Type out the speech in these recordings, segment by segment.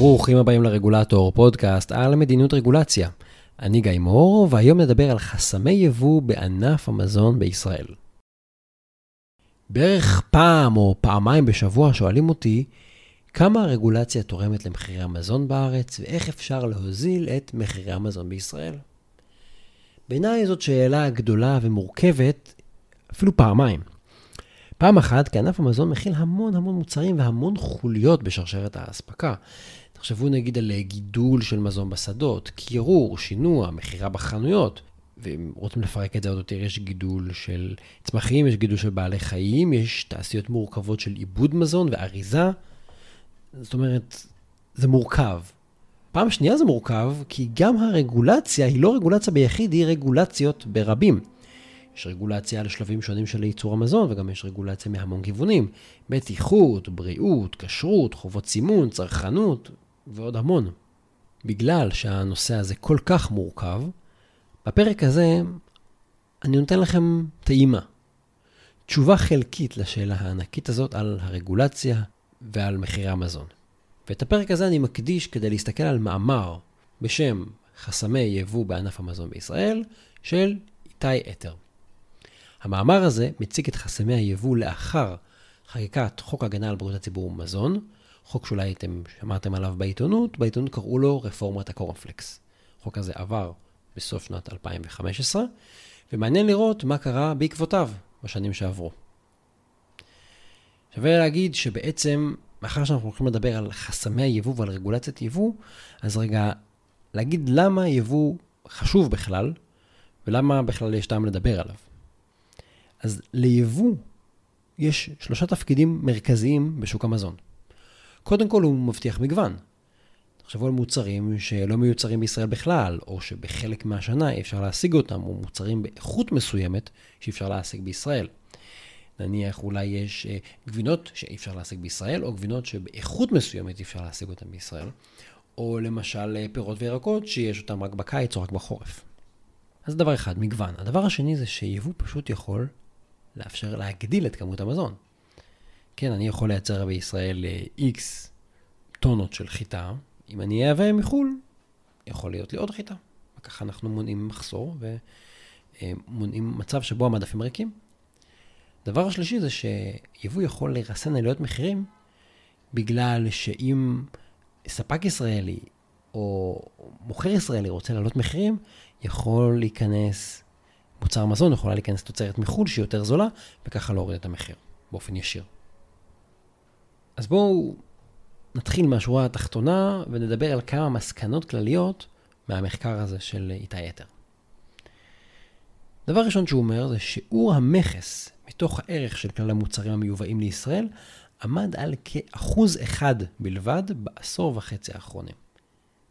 ברוכים הבאים לרגולטור, פודקאסט על מדיניות רגולציה. אני גיא מור, והיום נדבר על חסמי יבוא בענף המזון בישראל. בערך פעם או פעמיים בשבוע שואלים אותי כמה הרגולציה תורמת למחירי המזון בארץ ואיך אפשר להוזיל את מחירי המזון בישראל. בעיניי זאת שאלה גדולה ומורכבת אפילו פעמיים. פעם אחת, כי ענף המזון מכיל המון המון מוצרים והמון חוליות בשרשרת האספקה. תחשבו נגיד על גידול של מזון בשדות, קירור, שינוע, מכירה בחנויות. ואם רוצים לפרק את זה עוד יותר, יש גידול של צמחים, יש גידול של בעלי חיים, יש תעשיות מורכבות של עיבוד מזון ואריזה. זאת אומרת, זה מורכב. פעם שנייה זה מורכב, כי גם הרגולציה היא לא רגולציה ביחיד, היא רגולציות ברבים. יש רגולציה על שלבים שונים של ייצור המזון, וגם יש רגולציה מהמון כיוונים. בטיחות, בריאות, כשרות, חובות סימון, צרכנות, ועוד המון. בגלל שהנושא הזה כל כך מורכב, בפרק הזה אני נותן לכם טעימה. תשובה חלקית לשאלה הענקית הזאת על הרגולציה ועל מחירי המזון. ואת הפרק הזה אני מקדיש כדי להסתכל על מאמר בשם חסמי יבוא בענף המזון בישראל של איתי אתר. המאמר הזה מציג את חסמי היבוא לאחר חקיקת חוק הגנה על בריאות הציבור ומזון, חוק שאולי אתם שמעתם עליו בעיתונות, בעיתונות קראו לו רפורמת הקורנפלקס. החוק הזה עבר בסוף שנת 2015, ומעניין לראות מה קרה בעקבותיו בשנים שעברו. שווה להגיד שבעצם, מאחר שאנחנו הולכים לדבר על חסמי היבוא ועל רגולציית יבוא, אז רגע, להגיד למה יבוא חשוב בכלל, ולמה בכלל יש טעם לדבר עליו. אז ליבוא יש שלושה תפקידים מרכזיים בשוק המזון. קודם כל הוא מבטיח מגוון. תחשבו על מוצרים שלא מיוצרים בישראל בכלל, או שבחלק מהשנה אי אפשר להשיג אותם, או מוצרים באיכות מסוימת שאי אפשר להשיג בישראל. נניח אולי יש אה, גבינות שאי אפשר להשיג בישראל, או גבינות שבאיכות מסוימת אי אפשר להשיג אותן בישראל, או למשל אה, פירות וירקות שיש אותם רק בקיץ או רק בחורף. אז דבר אחד, מגוון. הדבר השני זה שיבוא פשוט יכול לאפשר להגדיל את כמות המזון. כן, אני יכול לייצר בישראל X אה, טונות של חיטה, אם אני אייבא מחו"ל, יכול להיות לי עוד חיטה. וככה אנחנו מונעים מחסור ומונעים מצב שבו המדפים ריקים. דבר השלישי זה שיבוא יכול לרסן עלויות מחירים, בגלל שאם ספק ישראלי או מוכר ישראלי רוצה להעלות מחירים, יכול להיכנס מוצר מזון יכולה להיכנס תוצרת מחו"ל שהיא יותר זולה, וככה להוריד את המחיר באופן ישיר. אז בואו נתחיל מהשורה התחתונה ונדבר על כמה מסקנות כלליות מהמחקר הזה של איתי יתר. דבר ראשון שהוא אומר זה שיעור המכס מתוך הערך של כלל המוצרים המיובאים לישראל עמד על כאחוז אחד בלבד בעשור וחצי האחרונים.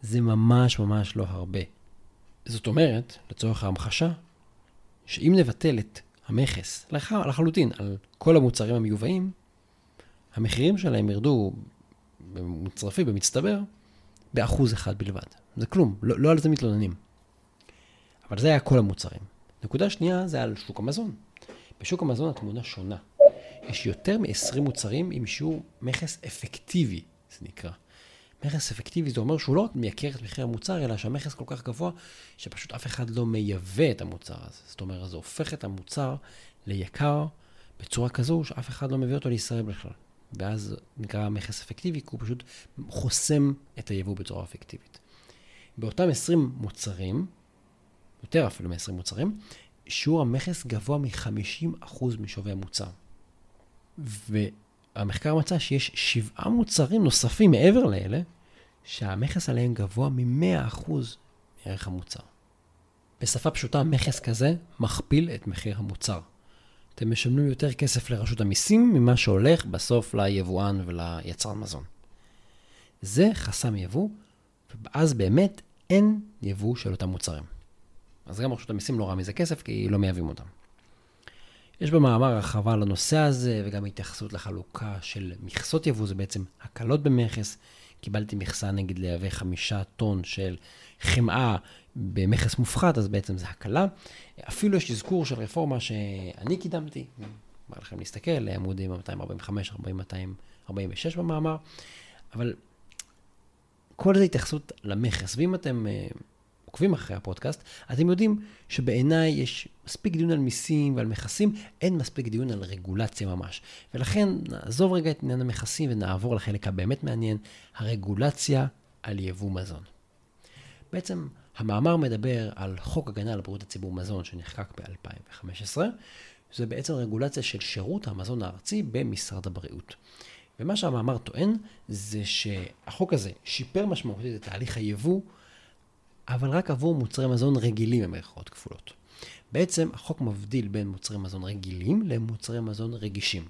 זה ממש ממש לא הרבה. זאת אומרת, לצורך ההמחשה, שאם נבטל את המכס לח... לחלוטין על כל המוצרים המיובאים, המחירים שלהם ירדו במצרפי, במצטבר, באחוז אחד בלבד. זה כלום, לא, לא על זה מתלוננים. אבל זה היה כל המוצרים. נקודה שנייה זה על שוק המזון. בשוק המזון התמונה שונה. יש יותר מ-20 מוצרים עם שיעור מכס אפקטיבי, זה נקרא. מכס אפקטיבי זה אומר שהוא לא מייקר את מחיר המוצר, אלא שהמכס כל כך גבוה, שפשוט אף אחד לא מייבא את המוצר הזה. זאת אומרת, זה הופך את המוצר ליקר בצורה כזו שאף אחד לא מביא אותו לישראל בכלל. ואז נקרא מכס אפקטיבי, כי הוא פשוט חוסם את היבוא בצורה אפקטיבית. באותם 20 מוצרים, יותר אפילו מ-20 מוצרים, שיעור המכס גבוה מ-50% משווי המוצר. והמחקר מצא שיש שבעה מוצרים נוספים מעבר לאלה, שהמכס עליהם גבוה מ-100% מערך המוצר. בשפה פשוטה, מכס כזה מכפיל את מחיר המוצר. אתם משלמים יותר כסף לרשות המיסים ממה שהולך בסוף ליבואן וליצרן מזון. זה חסם יבוא, ואז באמת אין יבוא של אותם מוצרים. אז גם רשות המיסים לא רואה מזה כסף, כי לא מייבאים אותם. יש במאמר הרחבה על הנושא הזה, וגם התייחסות לחלוקה של מכסות יבוא, זה בעצם הקלות במכס. קיבלתי מכסה נגיד לייבא חמישה טון של חמאה במכס מופחת, אז בעצם זה הקלה. אפילו יש אזכור של רפורמה שאני קידמתי, בא לכם להסתכל, לעמודים 245, 40, 246 במאמר, אבל כל זה התייחסות למכס. ואם אתם uh, עוקבים אחרי הפודקאסט, אתם יודעים שבעיניי יש מספיק דיון על מיסים ועל מכסים, אין מספיק דיון על רגולציה ממש. ולכן נעזוב רגע את עניין המכסים ונעבור לחלק הבאמת מעניין, הרגולציה על יבוא מזון. בעצם המאמר מדבר על חוק הגנה על בריאות הציבור מזון שנחקק ב-2015. זה בעצם רגולציה של שירות המזון הארצי במשרד הבריאות. ומה שהמאמר טוען זה שהחוק הזה שיפר משמעותית את תהליך היבוא, אבל רק עבור מוצרי מזון רגילים במירכאות כפולות. בעצם החוק מבדיל בין מוצרי מזון רגילים למוצרי מזון רגישים.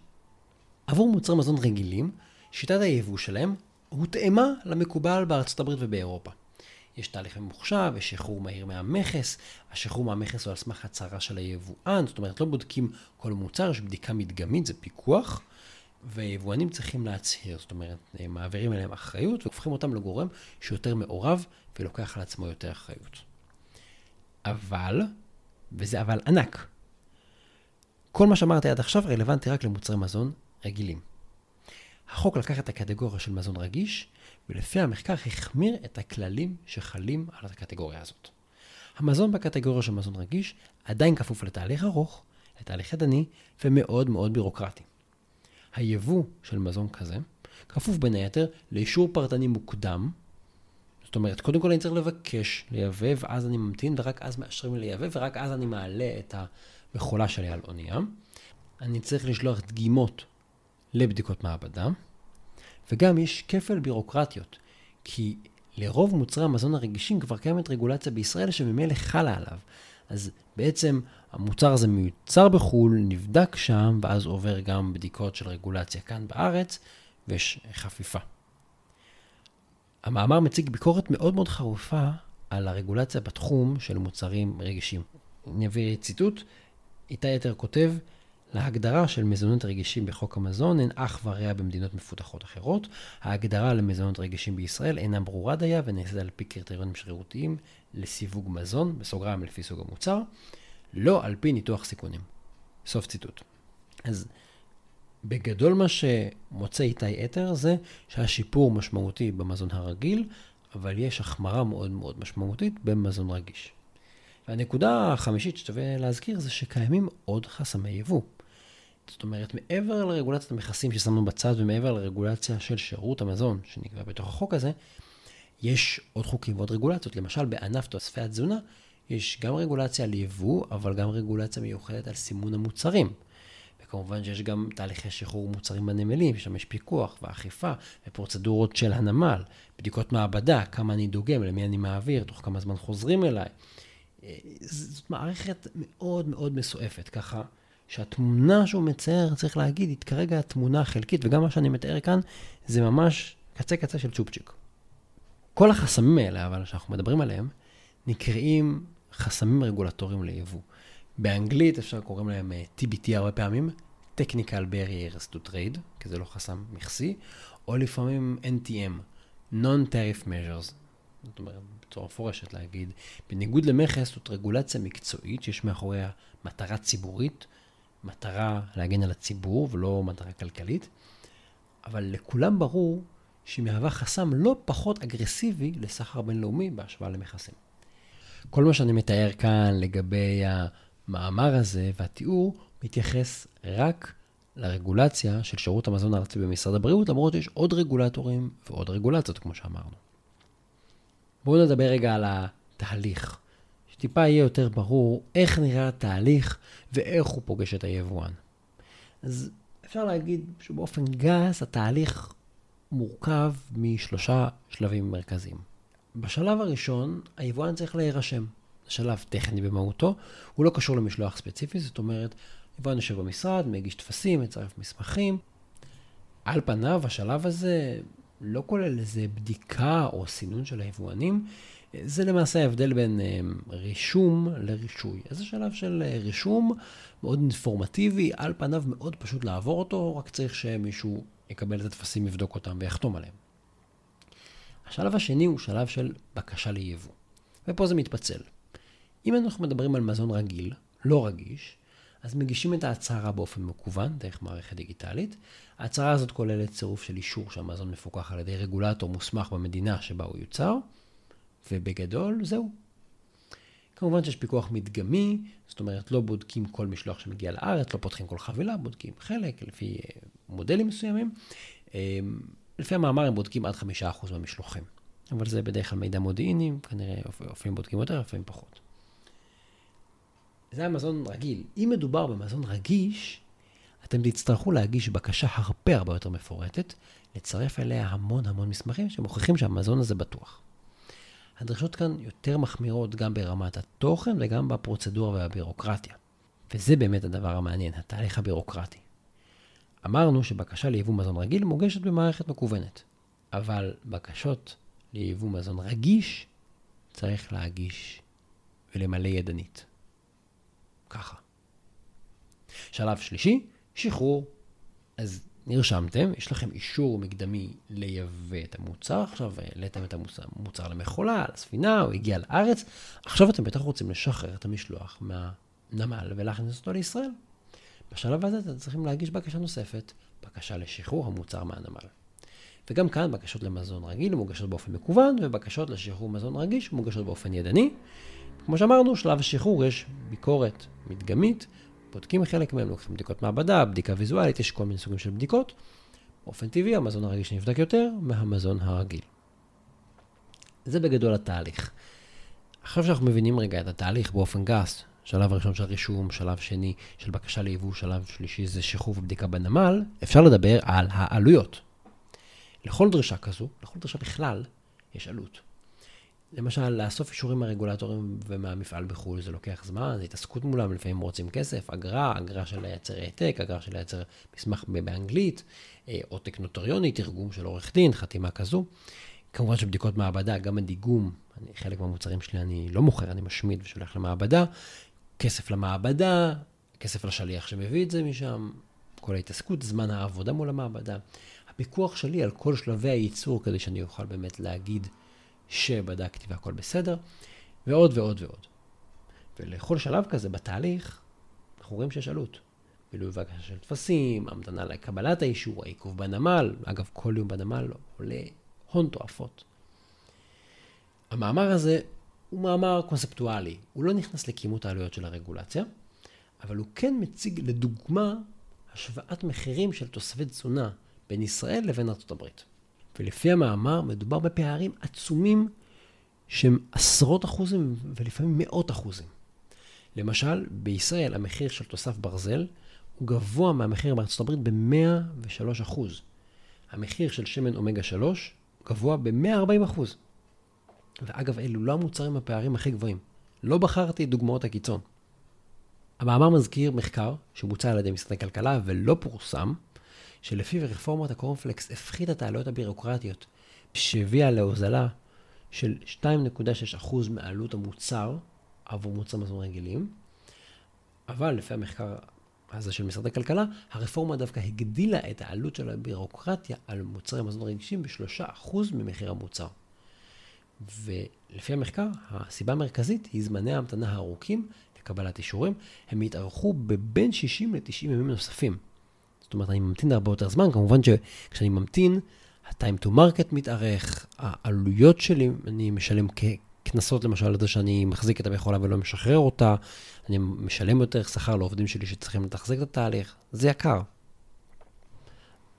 עבור מוצרי מזון רגילים, שיטת היבוא שלהם הותאמה למקובל בארצות הברית ובאירופה. יש תהליך ממוחשב, יש שחרור מהיר מהמכס, השחרור מהמכס הוא על סמך הצהרה של היבואן, זאת אומרת לא בודקים כל מוצר, יש בדיקה מדגמית, זה פיקוח, ויבואנים צריכים להצהיר, זאת אומרת מעבירים אליהם אחריות והופכים אותם לגורם שיותר מעורב ולוקח על עצמו יותר אחריות. אבל, וזה אבל ענק, כל מה שאמרתי עד עכשיו רלוונטי רק למוצרי מזון רגילים. החוק לקח את הקטגוריה של מזון רגיש ולפי המחקר החמיר את הכללים שחלים על הקטגוריה הזאת. המזון בקטגוריה של מזון רגיש עדיין כפוף לתהליך ארוך, לתהליך ידני ומאוד מאוד בירוקרטי. היבוא של מזון כזה כפוף בין היתר לאישור פרטני מוקדם, זאת אומרת, קודם כל אני צריך לבקש לייבא, ואז אני ממתין, ורק אז מאשרים לי לייבא, ורק אז אני מעלה את המכולה שלי על אונייה. אני צריך לשלוח דגימות לבדיקות מעבדה. וגם יש כפל בירוקרטיות, כי לרוב מוצרי המזון הרגישים כבר קיימת רגולציה בישראל שממילא חלה עליו. אז בעצם המוצר הזה מיוצר בחו"ל, נבדק שם, ואז עובר גם בדיקות של רגולציה כאן בארץ, ויש חפיפה. המאמר מציג ביקורת מאוד מאוד חרופה על הרגולציה בתחום של מוצרים רגישים. אני אביא ציטוט, איתי יתר כותב, להגדרה של מזונות רגישים בחוק המזון אין אח ורע במדינות מפותחות אחרות. ההגדרה למזונות רגישים בישראל אינה ברורה דייה ונעשית על פי קריטריונים שרירותיים לסיווג מזון, בסוגריים לפי סוג המוצר, לא על פי ניתוח סיכונים. סוף ציטוט. אז בגדול מה שמוצא איתי אתר זה שהשיפור משמעותי במזון הרגיל, אבל יש החמרה מאוד מאוד משמעותית במזון רגיש. והנקודה החמישית ששווה להזכיר זה שקיימים עוד חסמי יבוא. זאת אומרת, מעבר לרגולציית המכסים ששמנו בצד ומעבר לרגולציה של שירות המזון שנקבע בתוך החוק הזה, יש עוד חוקים ועוד רגולציות. למשל, בענף תוספי התזונה יש גם רגולציה על יבוא, אבל גם רגולציה מיוחדת על סימון המוצרים. וכמובן שיש גם תהליכי שחרור מוצרים בנמלים, שם יש פיקוח ואכיפה ופרוצדורות של הנמל, בדיקות מעבדה, כמה אני דוגם, למי אני מעביר, תוך כמה זמן חוזרים אליי. אה, זאת מערכת מאוד מאוד מסועפת, ככה שהתמונה שהוא מצייר, צריך להגיד, היא כרגע תמונה חלקית, וגם מה שאני מתאר כאן, זה ממש קצה קצה של צ'ופצ'יק. כל החסמים האלה, אבל, שאנחנו מדברים עליהם, נקראים חסמים רגולטוריים ליבוא. באנגלית אפשר קוראים להם אה, TBT הרבה פעמים, Technical Barriers to Trade, כי זה לא חסם מכסי, או לפעמים NTM, Non-Tariff Measures. זאת אומרת, בצורה מפורשת להגיד, בניגוד למכס, זאת רגולציה מקצועית שיש מאחוריה מטרה ציבורית, מטרה להגן על הציבור ולא מטרה כלכלית, אבל לכולם ברור שהיא מהווה חסם לא פחות אגרסיבי לסחר בינלאומי בהשוואה למכסים. כל מה שאני מתאר כאן לגבי המאמר הזה והתיאור מתייחס רק לרגולציה של שירות המזון הארצי במשרד הבריאות, למרות שיש עוד רגולטורים ועוד רגולציות, כמו שאמרנו. בואו נדבר רגע על התהליך שטיפה יהיה יותר ברור איך נראה התהליך ואיך הוא פוגש את היבואן. אז אפשר להגיד שבאופן גס התהליך מורכב משלושה שלבים מרכזיים. בשלב הראשון, היבואן צריך להירשם. זה שלב טכני במהותו, הוא לא קשור למשלוח ספציפי, זאת אומרת, יבואן יושב במשרד, מגיש טפסים, מצרף מסמכים. על פניו, השלב הזה לא כולל איזה בדיקה או סינון של היבואנים, זה למעשה ההבדל בין אה, רישום לרישוי. איזה שלב של אה, רישום מאוד אינפורמטיבי, על פניו מאוד פשוט לעבור אותו, רק צריך שמישהו יקבל את הטפסים, יבדוק אותם ויחתום עליהם. השלב השני הוא שלב של בקשה ליבוא, ופה זה מתפצל. אם אנחנו מדברים על מזון רגיל, לא רגיש, אז מגישים את ההצהרה באופן מקוון, דרך מערכת דיגיטלית. ההצהרה הזאת כוללת צירוף של אישור שהמזון מפוקח על ידי רגולטור מוסמך במדינה שבה הוא יוצר, ובגדול, זהו. כמובן שיש פיקוח מדגמי, זאת אומרת, לא בודקים כל משלוח שמגיע לארץ, לא פותחים כל חבילה, בודקים חלק לפי אה, מודלים מסוימים. אה, לפי המאמר הם בודקים עד חמישה אחוז מהמשלוחים. אבל זה בדרך כלל מידע מודיעיני, כנראה לפעמים בודקים יותר, לפעמים פחות. זה המזון רגיל. אם מדובר במזון רגיש, אתם תצטרכו להגיש בקשה הרבה הרבה יותר מפורטת, לצרף אליה המון המון מסמכים שמוכיחים שהמזון הזה בטוח. הדרישות כאן יותר מחמירות גם ברמת התוכן וגם בפרוצדורה והבירוקרטיה. וזה באמת הדבר המעניין, התהליך הבירוקרטי. אמרנו שבקשה ליבוא מזון רגיל מוגשת במערכת מקוונת, אבל בקשות ליבוא מזון רגיש צריך להגיש ולמלא ידנית. ככה. שלב שלישי, שחרור. אז נרשמתם, יש לכם אישור מקדמי לייבא את המוצר, עכשיו העליתם את המוצר למכולה, לספינה, הוא הגיע לארץ, עכשיו אתם בטח רוצים לשחרר את המשלוח מהנמל ולהכניס אותו לישראל. בשלב הזה אתם צריכים להגיש בקשה נוספת, בקשה לשחרור המוצר מהנמל. וגם כאן בקשות למזון רגיל מוגשות באופן מקוון, ובקשות לשחרור מזון רגיש מוגשות באופן ידני. כמו שאמרנו, שלב השחרור יש ביקורת מדגמית, בודקים חלק מהם, לוקחים בדיקות מעבדה, בדיקה ויזואלית, יש כל מיני סוגים של בדיקות. באופן טבעי, המזון הרגיש נבדק יותר מהמזון הרגיל. זה בגדול התהליך. עכשיו שאנחנו מבינים רגע את התהליך באופן גס, שלב ראשון של רישום, שלב שני של בקשה ליבוא, שלב שלישי זה שחרור ובדיקה בנמל, אפשר לדבר על העלויות. לכל דרישה כזו, לכל דרישה בכלל, יש עלות. למשל, לאסוף אישורים מהרגולטורים ומהמפעל בחו"ל זה לוקח זמן, זה התעסקות מולם, לפעמים רוצים כסף, אגרה, אגרה של לייצר העתק, אגרה של לייצר מסמך באנגלית, אה, עותק נוטריוני, תרגום של עורך דין, חתימה כזו. כמובן שבדיקות מעבדה, גם הדיגום, אני, חלק מהמוצרים שלי אני לא מוכר, אני משמיד ושולח למעבדה, כסף למעבדה, כסף לשליח שמביא את זה משם, כל ההתעסקות, זמן העבודה מול המעבדה. הפיקוח שלי על כל שלבי הייצור כדי שאני אוכל באמת להגיד שבדקתי והכל בסדר, ועוד ועוד ועוד. ולכל שלב כזה בתהליך, אנחנו רואים שיש עלות. מילוי בקשה של טפסים, המתנה לקבלת האישור, העיכוב בנמל, אגב, כל יום בנמל עולה הון תועפות. המאמר הזה הוא מאמר קונספטואלי, הוא לא נכנס לכימות העלויות של הרגולציה, אבל הוא כן מציג לדוגמה השוואת מחירים של תוספי תזונה בין ישראל לבין ארצות הברית. ולפי המאמר מדובר בפערים עצומים שהם עשרות אחוזים ולפעמים מאות אחוזים. למשל, בישראל המחיר של תוסף ברזל הוא גבוה מהמחיר בארצות הברית ב-103 אחוז. המחיר של שמן אומגה 3 גבוה ב-140 אחוז. ואגב, אלו לא המוצרים הפערים הכי גבוהים. לא בחרתי את דוגמאות הקיצון. המאמר מזכיר מחקר שבוצע על ידי משרד הכלכלה ולא פורסם, שלפיו רפורמת הקורנפלקס הפחיתה את העלויות הבירוקרטיות, שהביאה להוזלה של 2.6% מעלות המוצר עבור מוצרי מזון רגילים, אבל לפי המחקר הזה של משרד הכלכלה, הרפורמה דווקא הגדילה את העלות של הבירוקרטיה על מוצרי מזון רגישים ב-3% ממחיר המוצר. ולפי המחקר, הסיבה המרכזית היא זמני ההמתנה הארוכים לקבלת אישורים, הם יתארכו בבין 60 ל-90 ימים נוספים. זאת אומרת, אני ממתין הרבה יותר זמן, כמובן שכשאני ממתין, ה-time to market מתארך, העלויות שלי, אני משלם כקנסות למשל על זה שאני מחזיק את המכולה ולא משחרר אותה, אני משלם יותר שכר לעובדים שלי שצריכים לתחזק את התהליך, זה יקר.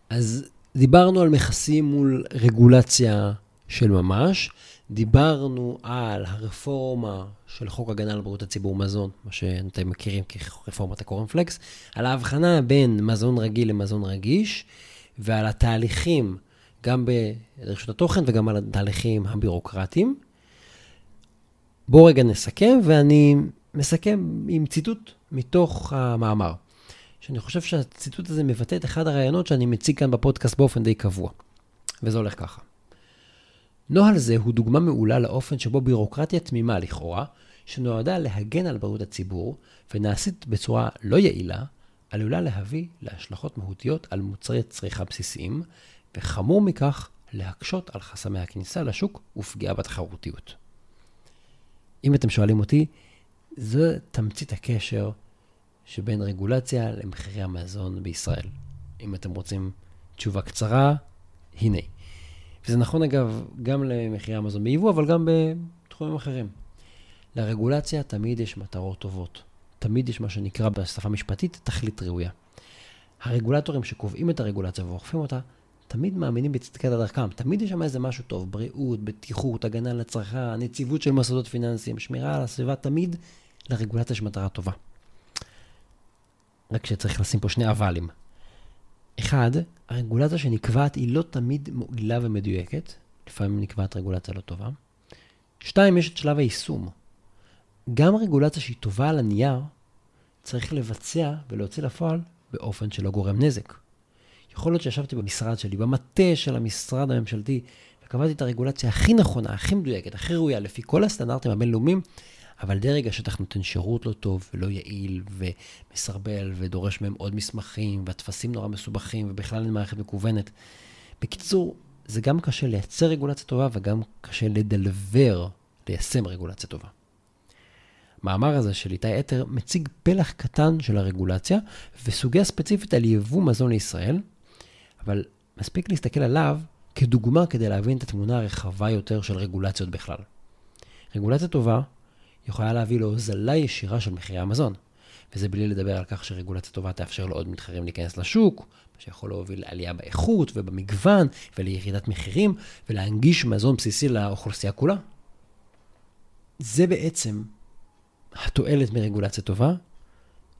אז דיברנו על מכסים מול רגולציה של ממש, דיברנו על הרפורמה של חוק הגנה על בריאות הציבור מזון, מה שאתם מכירים כרפורמת הקורנפלקס, על ההבחנה בין מזון רגיל למזון רגיש, ועל התהליכים, גם ברשות התוכן וגם על התהליכים הבירוקרטיים. בואו רגע נסכם, ואני מסכם עם ציטוט מתוך המאמר, שאני חושב שהציטוט הזה מבטא את אחד הרעיונות שאני מציג כאן בפודקאסט באופן די קבוע. וזה הולך ככה. נוהל זה הוא דוגמה מעולה לאופן שבו בירוקרטיה תמימה לכאורה, שנועדה להגן על בריאות הציבור, ונעשית בצורה לא יעילה, עלולה להביא להשלכות מהותיות על מוצרי צריכה בסיסיים, וחמור מכך, להקשות על חסמי הכניסה לשוק ופגיעה בתחרותיות. אם אתם שואלים אותי, זו תמצית הקשר שבין רגולציה למחירי המזון בישראל. אם אתם רוצים תשובה קצרה, הנה. וזה נכון אגב גם למחירי המזון ביבוא, אבל גם בתחומים אחרים. לרגולציה תמיד יש מטרות טובות. תמיד יש מה שנקרא בשפה משפטית תכלית ראויה. הרגולטורים שקובעים את הרגולציה ואוכפים אותה, תמיד מאמינים בצדקת דרכם. תמיד יש שם איזה משהו טוב, בריאות, בטיחות, הגנה לצרכן, נציבות של מוסדות פיננסיים, שמירה על הסביבה, תמיד לרגולציה יש מטרה טובה. רק שצריך לשים פה שני אבלים. אחד, הרגולציה שנקבעת היא לא תמיד מועילה ומדויקת, לפעמים נקבעת רגולציה לא טובה. שתיים, יש את שלב היישום. גם רגולציה שהיא טובה על הנייר, צריך לבצע ולהוציא לפועל באופן שלא גורם נזק. יכול להיות שישבתי במשרד שלי, במטה של המשרד הממשלתי, וקבעתי את הרגולציה הכי נכונה, הכי מדויקת, הכי ראויה, לפי כל הסטנדרטים הבינלאומיים, אבל דרג השטח נותן שירות לא טוב ולא יעיל ומסרבל ודורש מהם עוד מסמכים והטפסים נורא מסובכים ובכלל אין מערכת מקוונת. בקיצור, זה גם קשה לייצר רגולציה טובה וגם קשה לדלבר, ליישם רגולציה טובה. המאמר הזה של איתי אתר מציג פלח קטן של הרגולציה וסוגיה ספציפית על יבוא מזון לישראל, אבל מספיק להסתכל עליו כדוגמה כדי להבין את התמונה הרחבה יותר של רגולציות בכלל. רגולציה טובה יכולה להביא להוזלה ישירה של מחירי המזון. וזה בלי לדבר על כך שרגולציה טובה תאפשר לעוד מתחרים להיכנס לשוק, מה שיכול להוביל לעלייה באיכות ובמגוון ולירידת מחירים ולהנגיש מזון בסיסי לאוכלוסייה כולה. זה בעצם התועלת מרגולציה טובה,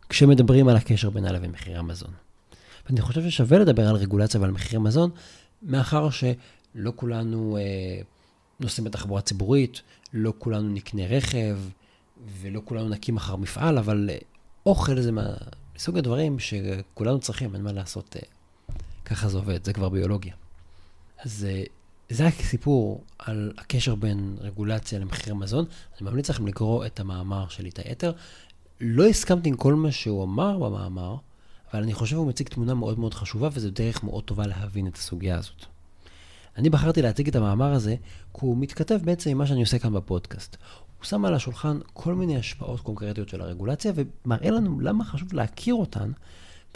כשמדברים על הקשר בינה לבין מחירי המזון. ואני חושב ששווה לדבר על רגולציה ועל מחירי מזון, מאחר שלא כולנו אה, נוסעים בתחבורה ציבורית, לא כולנו נקנה רכב, ולא כולנו נקים מחר מפעל, אבל אה, אוכל זה מסוג הדברים שכולנו צריכים, אין מה לעשות. אה, ככה זה עובד, זה כבר ביולוגיה. אז אה, זה היה סיפור על הקשר בין רגולציה למחירי מזון. אני ממליץ לכם לקרוא את המאמר של איתי אתר. לא הסכמתי עם כל מה שהוא אמר במאמר, אבל אני חושב שהוא מציג תמונה מאוד מאוד חשובה, וזו דרך מאוד טובה להבין את הסוגיה הזאת. אני בחרתי להציג את המאמר הזה, כי הוא מתכתב בעצם עם מה שאני עושה כאן בפודקאסט. הוא שם על השולחן כל מיני השפעות קונקרטיות של הרגולציה, ומראה לנו למה חשוב להכיר אותן,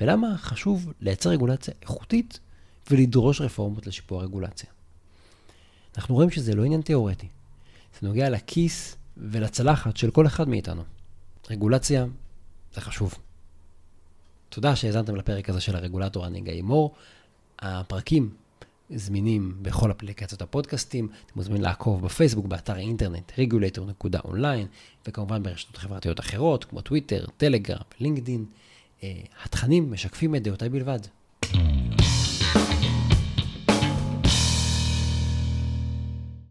ולמה חשוב לייצר רגולציה איכותית ולדרוש רפורמות לשיפור הרגולציה. אנחנו רואים שזה לא עניין תיאורטי. זה נוגע לכיס ולצלחת של כל אחד מאיתנו. רגולציה זה חשוב. תודה שהאזנתם לפרק הזה של הרגולטור, אני גיא מור. הפרקים זמינים בכל אפליקציות הפודקאסטים. אתם מוזמנים לעקוב בפייסבוק, באתר האינטרנט regulator.online, וכמובן ברשתות חברתיות אחרות, כמו טוויטר, טלגרם, לינקדין. אה, התכנים משקפים את דעותיי בלבד.